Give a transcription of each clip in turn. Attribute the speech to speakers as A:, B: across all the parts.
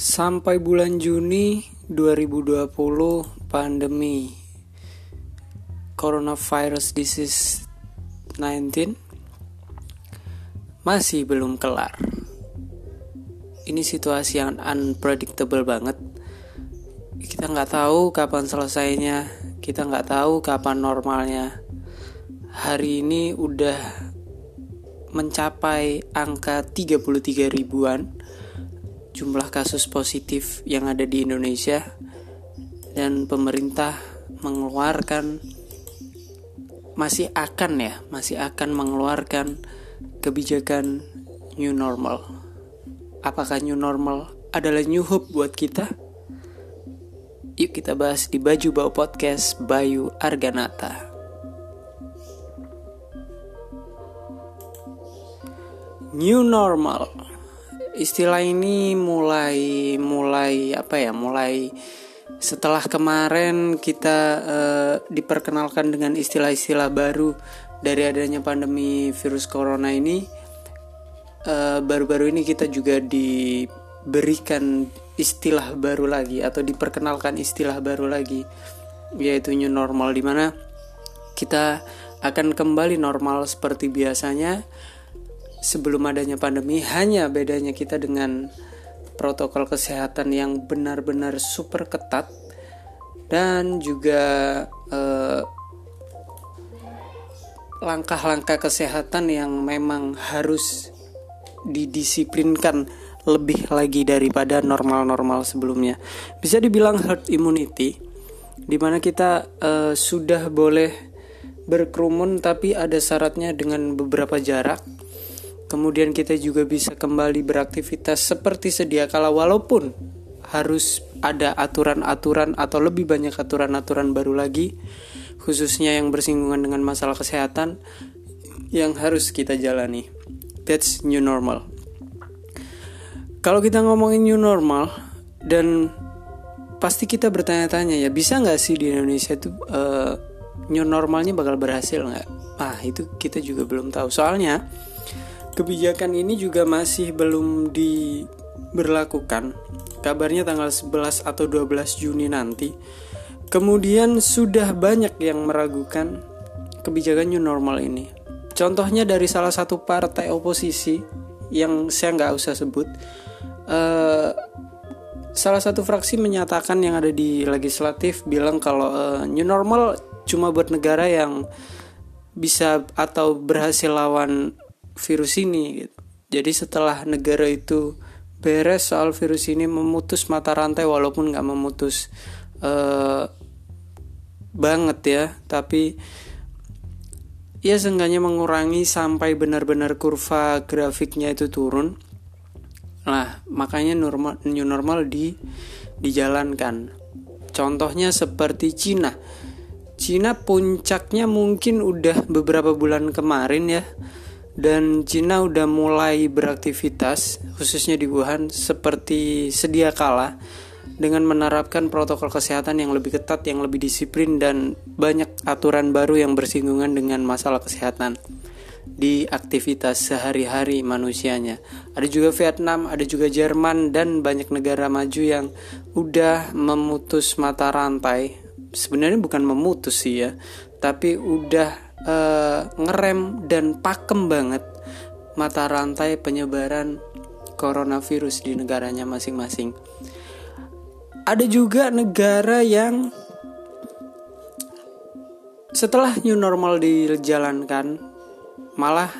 A: Sampai bulan Juni 2020 pandemi coronavirus disease 19 masih belum kelar. Ini situasi yang unpredictable banget. Kita nggak tahu kapan selesainya, kita nggak tahu kapan normalnya. Hari ini udah mencapai angka 33 ribuan jumlah kasus positif yang ada di Indonesia dan pemerintah mengeluarkan masih akan ya, masih akan mengeluarkan kebijakan new normal. Apakah new normal adalah new hope buat kita? Yuk kita bahas di Baju Bau Podcast Bayu Arganata. New normal istilah ini mulai mulai apa ya mulai setelah kemarin kita uh, diperkenalkan dengan istilah-istilah baru dari adanya pandemi virus corona ini eh, baru-baru ini kita juga diberikan istilah baru lagi atau diperkenalkan istilah baru lagi yaitu new normal di mana kita akan kembali normal seperti biasanya sebelum adanya pandemi hanya bedanya kita dengan protokol kesehatan yang benar-benar super ketat dan juga eh, langkah-langkah kesehatan yang memang harus didisiplinkan lebih lagi daripada normal-normal sebelumnya. Bisa dibilang herd immunity di mana kita uh, sudah boleh berkerumun tapi ada syaratnya dengan beberapa jarak Kemudian kita juga bisa kembali beraktivitas seperti sedia kala walaupun harus ada aturan-aturan atau lebih banyak aturan-aturan baru lagi khususnya yang bersinggungan dengan masalah kesehatan yang harus kita jalani. That's new normal. Kalau kita ngomongin new normal dan pasti kita bertanya-tanya ya bisa nggak sih di Indonesia itu uh, new normalnya bakal berhasil nggak? Ah itu kita juga belum tahu soalnya Kebijakan ini juga masih belum diberlakukan. Kabarnya tanggal 11 atau 12 Juni nanti. Kemudian sudah banyak yang meragukan kebijakan new normal ini. Contohnya dari salah satu partai oposisi yang saya nggak usah sebut. Uh, salah satu fraksi menyatakan yang ada di legislatif bilang kalau uh, new normal cuma buat negara yang bisa atau berhasil lawan virus ini gitu. Jadi setelah negara itu beres soal virus ini memutus mata rantai walaupun nggak memutus uh, banget ya, tapi ya seenggaknya mengurangi sampai benar-benar kurva grafiknya itu turun. Nah, makanya normal new normal di dijalankan. Contohnya seperti Cina. Cina puncaknya mungkin udah beberapa bulan kemarin ya dan Cina udah mulai beraktivitas khususnya di Wuhan seperti sedia kala dengan menerapkan protokol kesehatan yang lebih ketat, yang lebih disiplin dan banyak aturan baru yang bersinggungan dengan masalah kesehatan di aktivitas sehari-hari manusianya. Ada juga Vietnam, ada juga Jerman dan banyak negara maju yang udah memutus mata rantai. Sebenarnya bukan memutus sih ya, tapi udah uh, ngerem dan pakem banget mata rantai penyebaran coronavirus di negaranya masing-masing. Ada juga negara yang setelah new normal dijalankan malah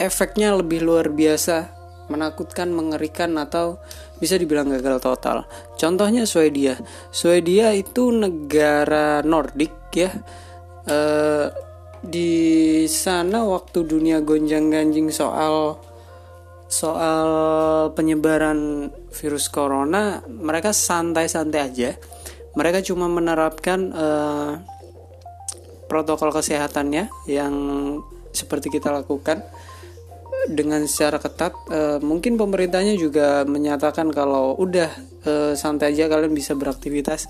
A: efeknya lebih luar biasa, menakutkan, mengerikan atau bisa dibilang gagal total. Contohnya Swedia. Swedia itu negara Nordik ya. Uh, di sana waktu dunia gonjang-ganjing soal soal penyebaran virus corona mereka santai-santai aja. Mereka cuma menerapkan uh, protokol kesehatannya yang seperti kita lakukan dengan secara ketat. Uh, mungkin pemerintahnya juga menyatakan kalau udah uh, santai aja kalian bisa beraktivitas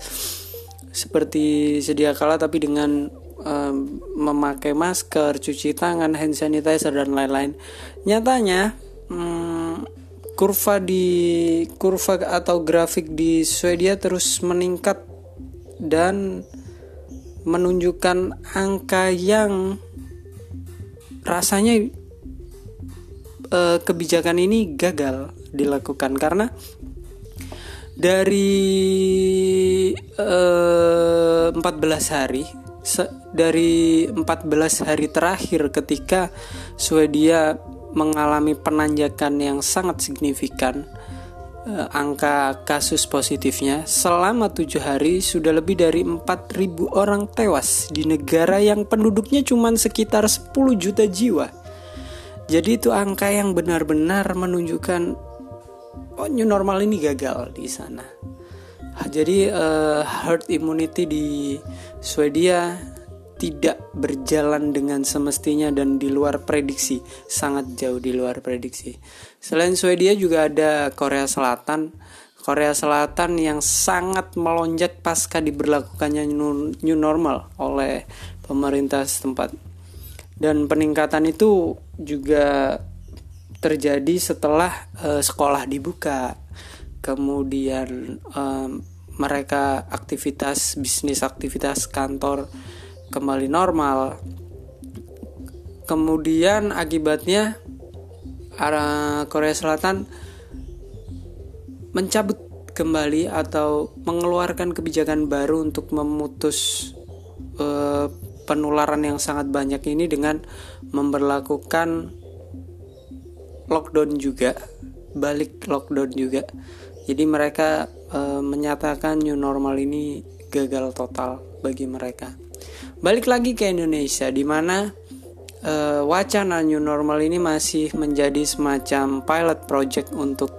A: seperti sedia kala tapi dengan um, memakai masker, cuci tangan, hand sanitizer dan lain-lain. Nyatanya um, kurva di kurva atau grafik di Swedia terus meningkat dan menunjukkan angka yang rasanya eh, kebijakan ini gagal dilakukan karena dari eh, 14 hari dari 14 hari terakhir ketika Swedia mengalami penanjakan yang sangat signifikan eh, angka kasus positifnya selama tujuh hari sudah lebih dari 4.000 orang tewas di negara yang penduduknya cuma sekitar 10 juta jiwa. Jadi itu angka yang benar-benar menunjukkan oh new normal ini gagal di sana. Jadi uh, herd immunity di Swedia tidak berjalan dengan semestinya dan di luar prediksi, sangat jauh di luar prediksi. Selain Swedia juga ada Korea Selatan. Korea Selatan yang sangat melonjak pasca diberlakukannya new normal oleh pemerintah setempat. Dan peningkatan itu juga terjadi setelah uh, sekolah dibuka. Kemudian um, mereka aktivitas bisnis, aktivitas kantor kembali normal. Kemudian akibatnya arah Korea Selatan mencabut kembali atau mengeluarkan kebijakan baru untuk memutus uh, penularan yang sangat banyak ini dengan memperlakukan lockdown juga, balik lockdown juga. Jadi mereka uh, menyatakan new normal ini gagal total bagi mereka. Balik lagi ke Indonesia di mana uh, wacana new normal ini masih menjadi semacam pilot project untuk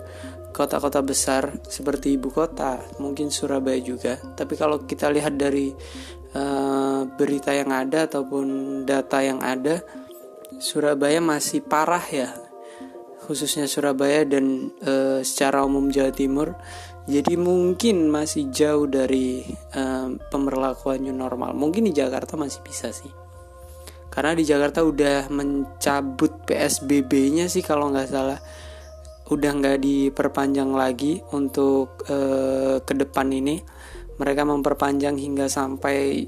A: kota-kota besar seperti ibu kota, mungkin Surabaya juga. Tapi kalau kita lihat dari uh, berita yang ada ataupun data yang ada, Surabaya masih parah ya, khususnya Surabaya dan uh, secara umum Jawa Timur jadi mungkin masih jauh dari um, pemberlakuan new normal. Mungkin di Jakarta masih bisa sih. Karena di Jakarta udah mencabut PSBB-nya sih kalau nggak salah. Udah nggak diperpanjang lagi untuk uh, ke depan ini. Mereka memperpanjang hingga sampai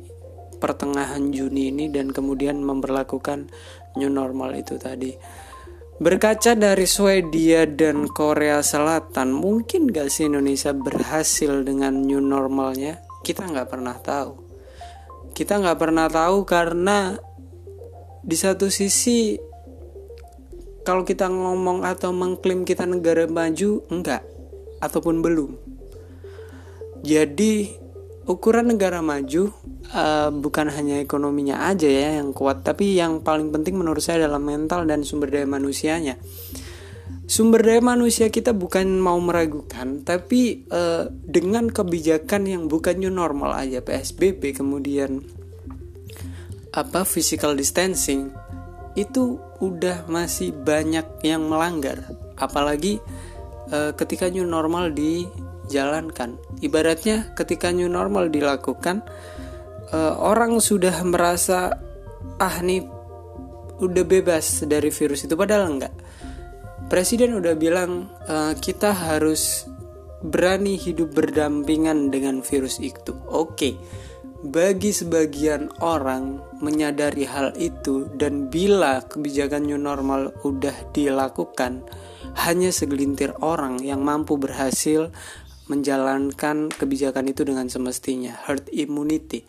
A: pertengahan Juni ini dan kemudian memperlakukan new normal itu tadi. Berkaca dari Swedia dan Korea Selatan, mungkin gak sih Indonesia berhasil dengan new normalnya? Kita nggak pernah tahu. Kita nggak pernah tahu karena di satu sisi kalau kita ngomong atau mengklaim kita negara maju, enggak ataupun belum. Jadi ukuran negara maju uh, bukan hanya ekonominya aja ya yang kuat, tapi yang paling penting menurut saya adalah mental dan sumber daya manusianya. Sumber daya manusia kita bukan mau meragukan, tapi uh, dengan kebijakan yang bukan new normal aja PSBB kemudian apa physical distancing itu udah masih banyak yang melanggar, apalagi uh, ketika new normal di jalankan. Ibaratnya ketika new normal dilakukan uh, orang sudah merasa ah nih udah bebas dari virus itu padahal enggak. Presiden udah bilang uh, kita harus berani hidup berdampingan dengan virus itu. Oke. Bagi sebagian orang menyadari hal itu dan bila kebijakan new normal udah dilakukan, hanya segelintir orang yang mampu berhasil menjalankan kebijakan itu dengan semestinya herd immunity.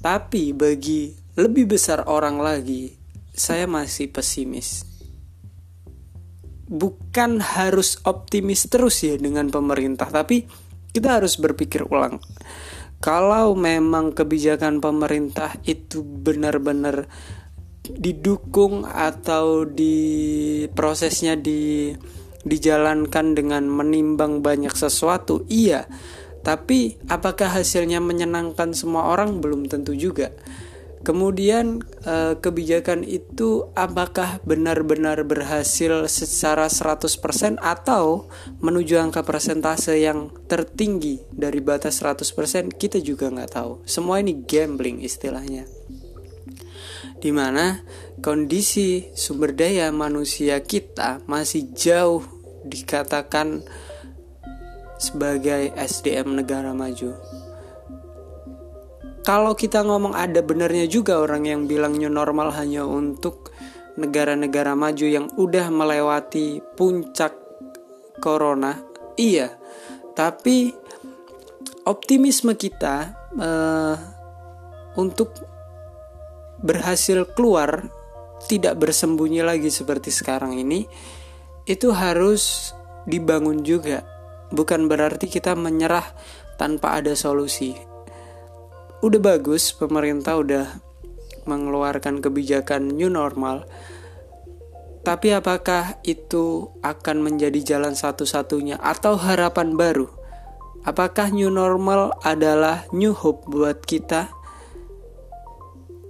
A: Tapi bagi lebih besar orang lagi saya masih pesimis. Bukan harus optimis terus ya dengan pemerintah tapi kita harus berpikir ulang. Kalau memang kebijakan pemerintah itu benar-benar didukung atau di prosesnya di dijalankan dengan menimbang banyak sesuatu, iya. Tapi apakah hasilnya menyenangkan semua orang belum tentu juga. Kemudian eh, kebijakan itu apakah benar-benar berhasil secara 100% atau menuju angka persentase yang tertinggi dari batas 100% kita juga nggak tahu. Semua ini gambling istilahnya. Di mana kondisi sumber daya manusia kita masih jauh dikatakan sebagai SDM negara maju. Kalau kita ngomong ada benarnya juga orang yang bilang new normal hanya untuk negara-negara maju yang udah melewati puncak corona. Iya. Tapi optimisme kita uh, untuk berhasil keluar tidak bersembunyi lagi seperti sekarang ini itu harus dibangun juga. Bukan berarti kita menyerah tanpa ada solusi. Udah bagus pemerintah udah mengeluarkan kebijakan new normal tapi apakah itu akan menjadi jalan satu-satunya atau harapan baru? Apakah new normal adalah new hope buat kita?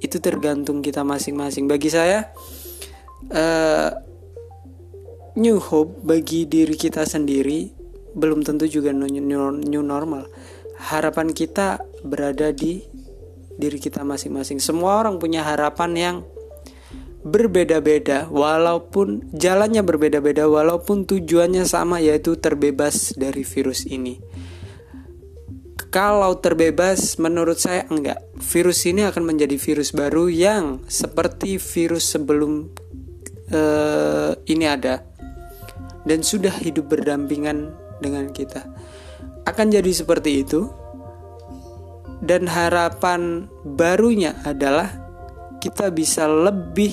A: Itu tergantung kita masing-masing. Bagi saya, uh, new hope bagi diri kita sendiri belum tentu juga new, new, normal. Harapan kita berada di diri kita masing-masing. Semua orang punya harapan yang berbeda-beda walaupun jalannya berbeda-beda walaupun tujuannya sama yaitu terbebas dari virus ini. Kalau terbebas, menurut saya enggak. Virus ini akan menjadi virus baru yang seperti virus sebelum uh, ini ada dan sudah hidup berdampingan dengan kita. Akan jadi seperti itu. Dan harapan barunya adalah kita bisa lebih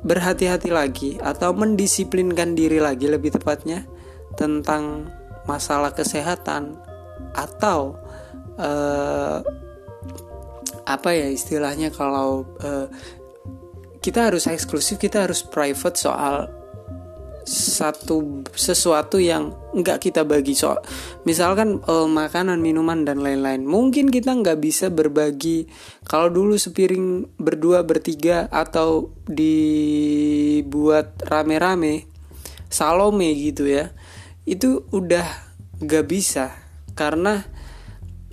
A: berhati-hati lagi atau mendisiplinkan diri lagi lebih tepatnya tentang masalah kesehatan atau uh, apa ya istilahnya kalau uh, kita harus eksklusif kita harus private soal satu sesuatu yang nggak kita bagi. Soal misalkan uh, makanan minuman dan lain-lain. Mungkin kita nggak bisa berbagi kalau dulu sepiring berdua bertiga atau dibuat rame-rame salome gitu ya itu udah nggak bisa karena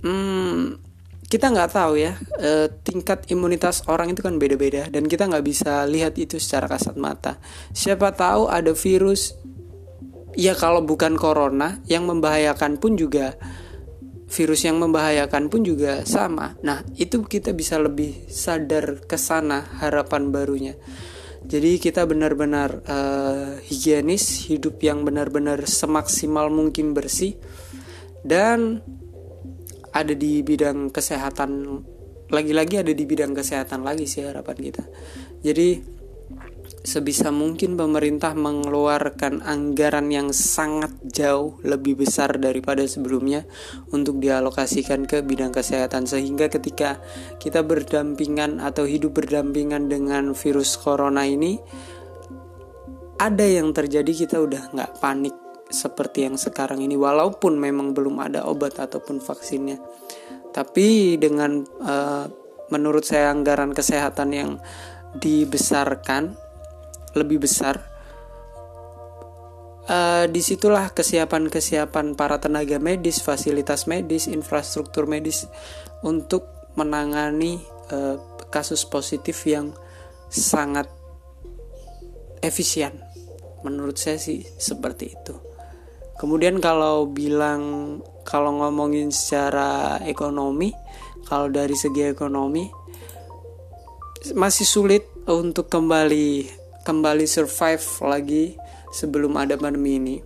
A: hmm, kita nggak tahu ya e, tingkat imunitas orang itu kan beda-beda dan kita nggak bisa lihat itu secara kasat mata. Siapa tahu ada virus ya kalau bukan corona yang membahayakan pun juga virus yang membahayakan pun juga sama. Nah itu kita bisa lebih sadar ke sana harapan barunya. Jadi kita benar-benar uh, higienis hidup yang benar-benar semaksimal mungkin bersih dan ada di bidang kesehatan lagi-lagi ada di bidang kesehatan lagi sih harapan kita. Jadi sebisa mungkin pemerintah mengeluarkan anggaran yang sangat jauh lebih besar daripada sebelumnya untuk dialokasikan ke bidang kesehatan. Sehingga ketika kita berdampingan atau hidup berdampingan dengan virus corona ini ada yang terjadi kita udah nggak panik seperti yang sekarang ini walaupun memang belum ada obat ataupun vaksinnya. Tapi dengan uh, menurut saya anggaran kesehatan yang dibesarkan lebih besar uh, di situlah kesiapan-kesiapan para tenaga medis fasilitas medis infrastruktur medis untuk menangani uh, kasus positif yang sangat efisien. Menurut saya sih seperti itu Kemudian kalau bilang kalau ngomongin secara ekonomi, kalau dari segi ekonomi masih sulit untuk kembali kembali survive lagi sebelum ada pandemi ini.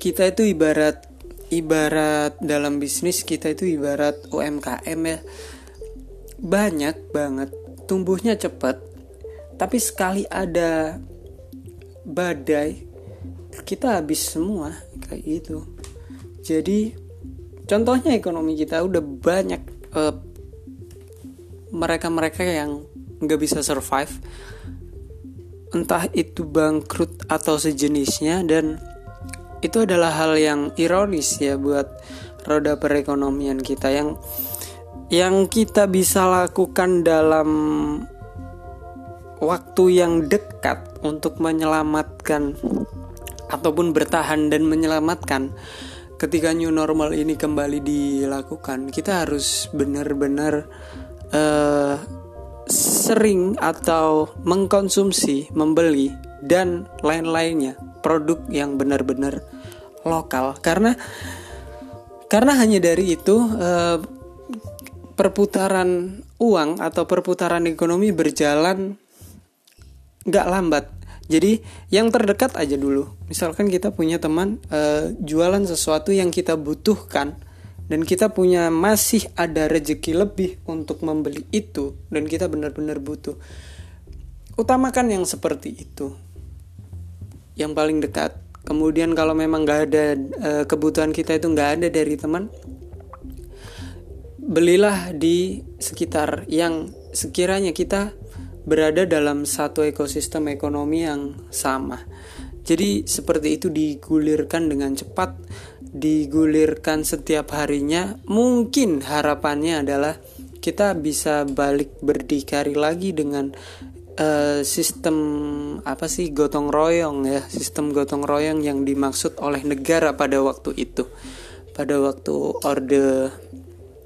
A: Kita itu ibarat ibarat dalam bisnis kita itu ibarat UMKM ya. Banyak banget, tumbuhnya cepat. Tapi sekali ada badai kita habis semua kayak gitu. Jadi contohnya ekonomi kita udah banyak uh, mereka-mereka yang nggak bisa survive. Entah itu bangkrut atau sejenisnya dan itu adalah hal yang ironis ya buat roda perekonomian kita. Yang yang kita bisa lakukan dalam waktu yang dekat untuk menyelamatkan ataupun bertahan dan menyelamatkan ketika new normal ini kembali dilakukan kita harus benar-benar uh, sering atau mengkonsumsi membeli dan lain-lainnya produk yang benar-benar lokal. Karena karena hanya dari itu eh, perputaran uang atau perputaran ekonomi berjalan nggak lambat jadi yang terdekat aja dulu. Misalkan kita punya teman eh, jualan sesuatu yang kita butuhkan dan kita punya masih ada rezeki lebih untuk membeli itu dan kita benar-benar butuh. Utamakan yang seperti itu. Yang paling dekat. Kemudian kalau memang nggak ada e, kebutuhan kita itu nggak ada dari teman belilah di sekitar yang sekiranya kita berada dalam satu ekosistem ekonomi yang sama. Jadi seperti itu digulirkan dengan cepat digulirkan setiap harinya. Mungkin harapannya adalah kita bisa balik berdikari lagi dengan uh, sistem apa sih gotong royong ya sistem gotong royong yang dimaksud oleh negara pada waktu itu pada waktu orde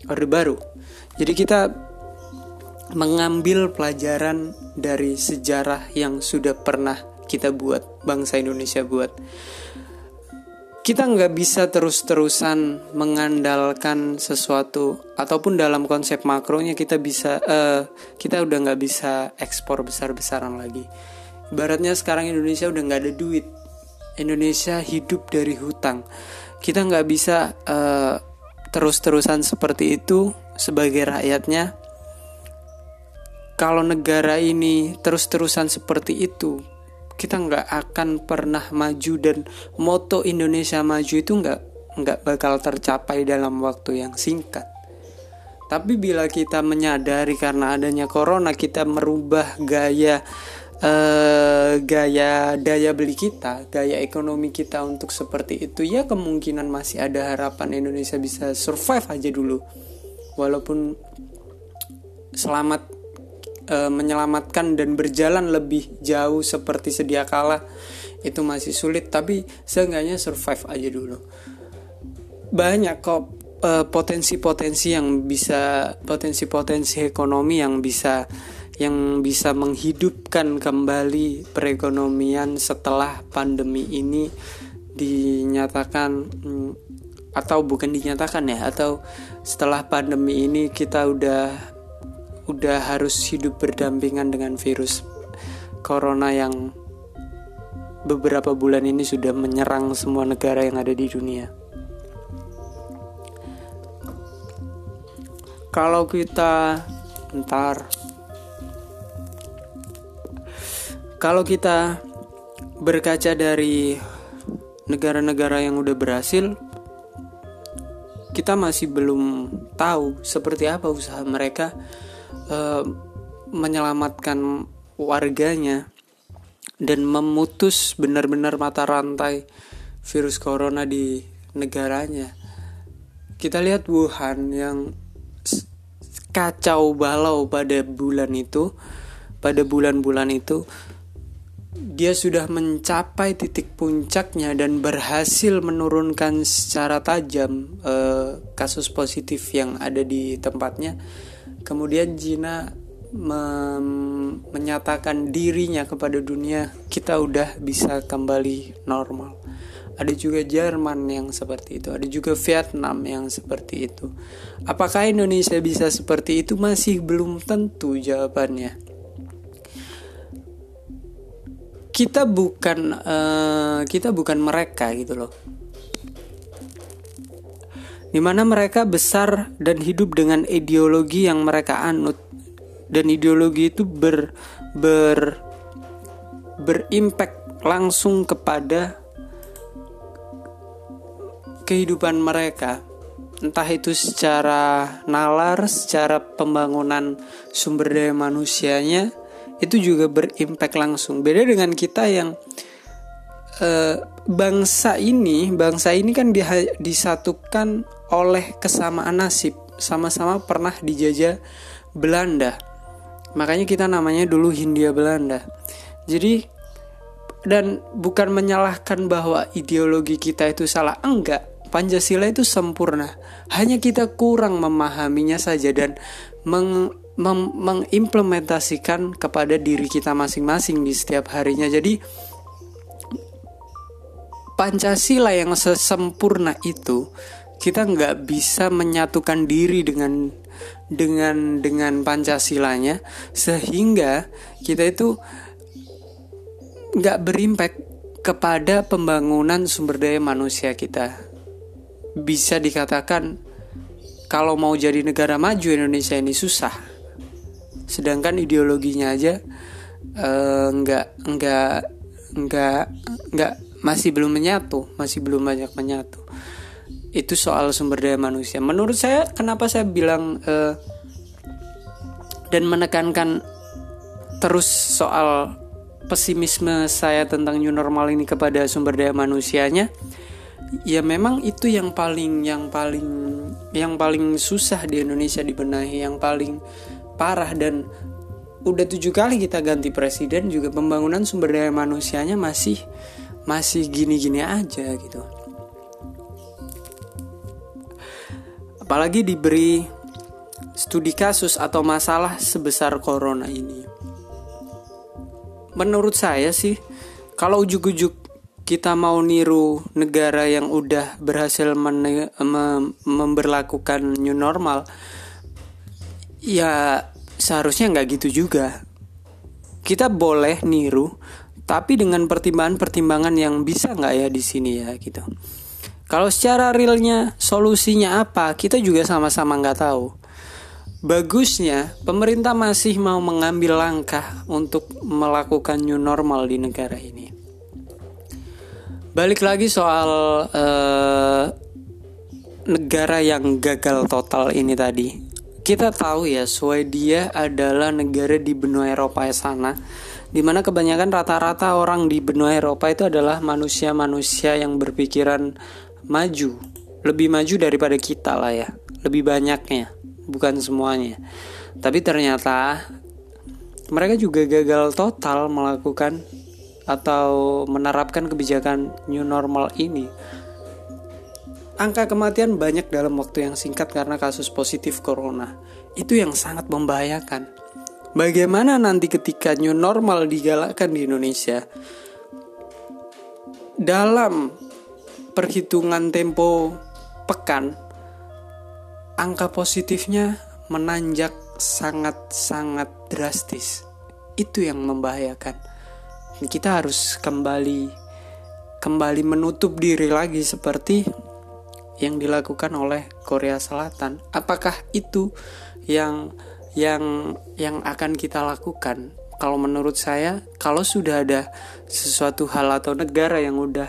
A: orde baru. Jadi kita mengambil pelajaran dari sejarah yang sudah pernah kita buat bangsa Indonesia buat. Kita nggak bisa terus-terusan mengandalkan sesuatu ataupun dalam konsep makronya kita bisa uh, kita udah nggak bisa ekspor besar-besaran lagi. Ibaratnya sekarang Indonesia udah nggak ada duit. Indonesia hidup dari hutang. Kita nggak bisa uh, terus-terusan seperti itu sebagai rakyatnya kalau negara ini terus-terusan seperti itu kita nggak akan pernah maju dan moto Indonesia maju itu nggak nggak bakal tercapai dalam waktu yang singkat. Tapi bila kita menyadari karena adanya corona kita merubah gaya uh, gaya daya beli kita, gaya ekonomi kita untuk seperti itu ya kemungkinan masih ada harapan Indonesia bisa survive aja dulu. Walaupun selamat e, menyelamatkan dan berjalan lebih jauh seperti sedia kala itu masih sulit. Tapi seenggaknya survive aja dulu. Banyak kok eh, potensi-potensi yang bisa potensi-potensi ekonomi yang bisa yang bisa menghidupkan kembali perekonomian setelah pandemi ini dinyatakan hmm, atau bukan dinyatakan ya atau setelah pandemi ini kita udah udah harus hidup berdampingan dengan virus corona yang beberapa bulan ini sudah menyerang semua negara yang ada di dunia. Kalau kita ntar kalau kita berkaca dari negara-negara yang udah berhasil kita masih belum tahu seperti apa usaha mereka uh, menyelamatkan warganya dan memutus benar-benar mata rantai virus corona di negaranya. Kita lihat Wuhan yang kacau balau pada bulan itu, pada bulan-bulan itu dia sudah mencapai titik puncaknya dan berhasil menurunkan secara tajam eh, kasus positif yang ada di tempatnya Kemudian Cina menyatakan dirinya kepada dunia kita udah bisa kembali normal. Ada juga Jerman yang seperti itu, ada juga Vietnam yang seperti itu. Apakah Indonesia bisa seperti itu masih belum tentu jawabannya. Kita bukan uh, kita bukan mereka gitu loh di mana mereka besar dan hidup dengan ideologi yang mereka anut dan ideologi itu ber ber berimpact langsung kepada kehidupan mereka entah itu secara nalar, secara pembangunan sumber daya manusianya itu juga berimpact langsung. Beda dengan kita yang uh, bangsa ini, bangsa ini kan disatukan oleh kesamaan nasib. Sama-sama pernah dijajah Belanda. Makanya kita namanya dulu Hindia Belanda. Jadi dan bukan menyalahkan bahwa ideologi kita itu salah. Enggak. Pancasila itu sempurna. Hanya kita kurang memahaminya saja dan meng, mengimplementasikan kepada diri kita masing-masing di setiap harinya. Jadi Pancasila yang sesempurna itu kita nggak bisa menyatukan diri dengan dengan dengan Pancasilanya sehingga kita itu nggak berimpact kepada pembangunan sumber daya manusia kita. Bisa dikatakan kalau mau jadi negara maju Indonesia ini susah sedangkan ideologinya aja uh, nggak nggak nggak nggak masih belum menyatu masih belum banyak menyatu. Itu soal sumber daya manusia. Menurut saya kenapa saya bilang uh, dan menekankan terus soal pesimisme saya tentang new normal ini kepada sumber daya manusianya ya memang itu yang paling yang paling yang paling susah di Indonesia dibenahi yang paling parah. Dan udah tujuh kali kita ganti presiden juga pembangunan sumber daya manusianya masih masih gini-gini aja gitu. Apalagi diberi studi kasus atau masalah sebesar corona ini. Menurut saya sih, kalau ujuk-ujuk kita mau niru negara yang udah berhasil memberlakukan new normal, ya seharusnya nggak gitu juga. Kita boleh niru, tapi dengan pertimbangan-pertimbangan yang bisa nggak ya di sini ya gitu. Kalau secara realnya solusinya apa, kita juga sama-sama nggak tahu. Bagusnya pemerintah masih mau mengambil langkah untuk melakukan new normal di negara ini. Balik lagi soal uh, negara yang gagal total ini tadi kita tahu ya Swedia adalah negara di benua Eropa sana di mana kebanyakan rata-rata orang di benua Eropa itu adalah manusia-manusia yang berpikiran maju lebih maju daripada kita lah ya lebih banyaknya bukan semuanya tapi ternyata mereka juga gagal total melakukan atau menerapkan kebijakan new normal ini Angka kematian banyak dalam waktu yang singkat karena kasus positif corona. Itu yang sangat membahayakan. Bagaimana nanti ketika new normal digalakkan di Indonesia? Dalam perhitungan tempo pekan, angka positifnya menanjak sangat-sangat drastis. Itu yang membahayakan. Kita harus kembali kembali menutup diri lagi seperti yang dilakukan oleh Korea Selatan. Apakah itu yang yang yang akan kita lakukan? Kalau menurut saya, kalau sudah ada sesuatu hal atau negara yang udah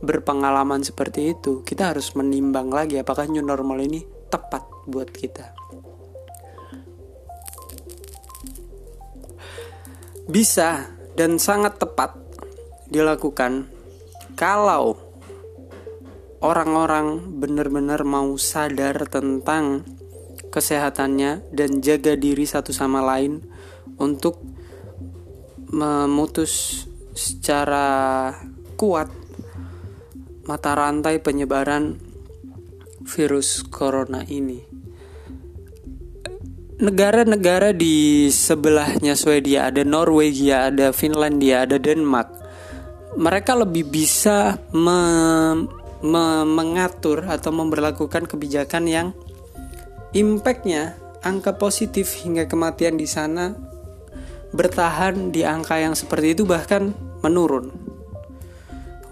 A: berpengalaman seperti itu, kita harus menimbang lagi apakah new normal ini tepat buat kita. Bisa dan sangat tepat dilakukan kalau orang-orang benar-benar mau sadar tentang kesehatannya dan jaga diri satu sama lain untuk memutus secara kuat mata rantai penyebaran virus corona ini. Negara-negara di sebelahnya Swedia ada Norwegia, ada Finlandia, ada Denmark. Mereka lebih bisa me mengatur atau memperlakukan kebijakan yang impactnya angka positif hingga kematian di sana bertahan di angka yang seperti itu bahkan menurun.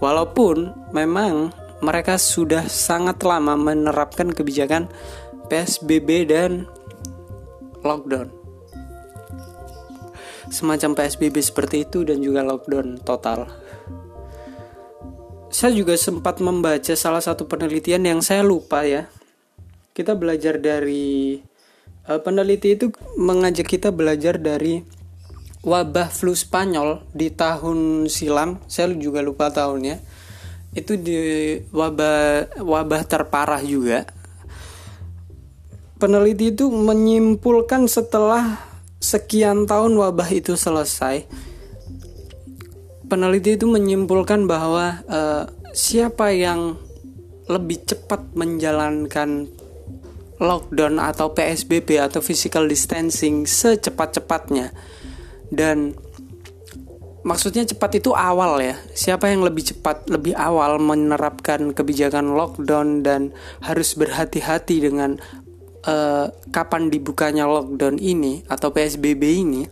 A: Walaupun memang mereka sudah sangat lama menerapkan kebijakan PSBB dan lockdown. Semacam PSBB seperti itu dan juga lockdown total saya juga sempat membaca salah satu penelitian yang saya lupa ya. Kita belajar dari uh, peneliti itu mengajak kita belajar dari wabah flu Spanyol di tahun silam. Saya juga lupa tahunnya. Itu di wabah wabah terparah juga. Peneliti itu menyimpulkan setelah sekian tahun wabah itu selesai, peneliti itu menyimpulkan bahwa uh, siapa yang lebih cepat menjalankan lockdown atau PSBB atau physical distancing secepat-cepatnya. Dan maksudnya cepat itu awal ya. Siapa yang lebih cepat lebih awal menerapkan kebijakan lockdown dan harus berhati-hati dengan uh, kapan dibukanya lockdown ini atau PSBB ini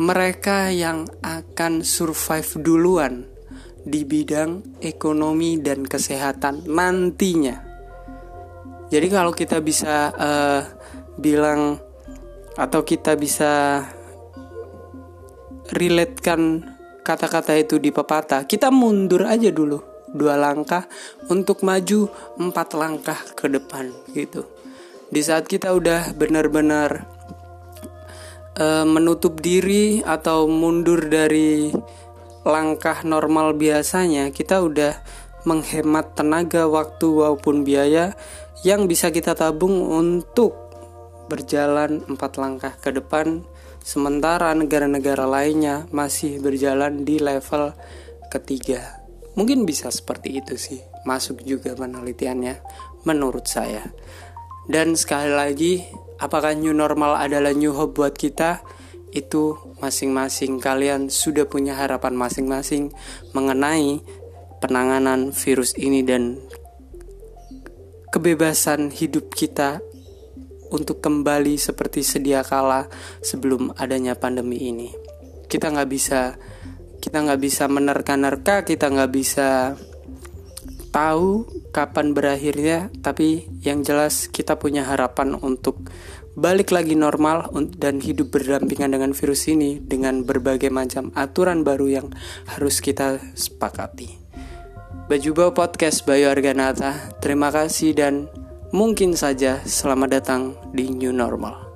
A: mereka yang akan survive duluan di bidang ekonomi dan kesehatan nantinya jadi kalau kita bisa uh, bilang atau kita bisa relatekan kata-kata itu di pepatah, kita mundur aja dulu dua langkah untuk maju empat langkah ke depan gitu. Di saat kita udah benar-benar uh, menutup diri atau mundur dari langkah normal biasanya, kita udah menghemat tenaga, waktu maupun biaya yang bisa kita tabung untuk berjalan empat langkah ke depan sementara negara-negara lainnya masih berjalan di level ketiga. Mungkin bisa seperti itu sih, masuk juga penelitiannya menurut saya. Dan sekali lagi, apakah new normal adalah new hope buat kita? Itu masing-masing kalian sudah punya harapan masing-masing mengenai penanganan virus ini dan kebebasan hidup kita untuk kembali seperti sedia kala sebelum adanya pandemi ini. Kita nggak bisa kita nggak bisa menerka-nerka, kita nggak bisa tahu kapan berakhirnya, tapi yang jelas kita punya harapan untuk balik lagi normal dan hidup berdampingan dengan virus ini dengan berbagai macam aturan baru yang harus kita sepakati. Baju Bau Podcast Bayu Arganata. Terima kasih dan mungkin saja selamat datang di New Normal.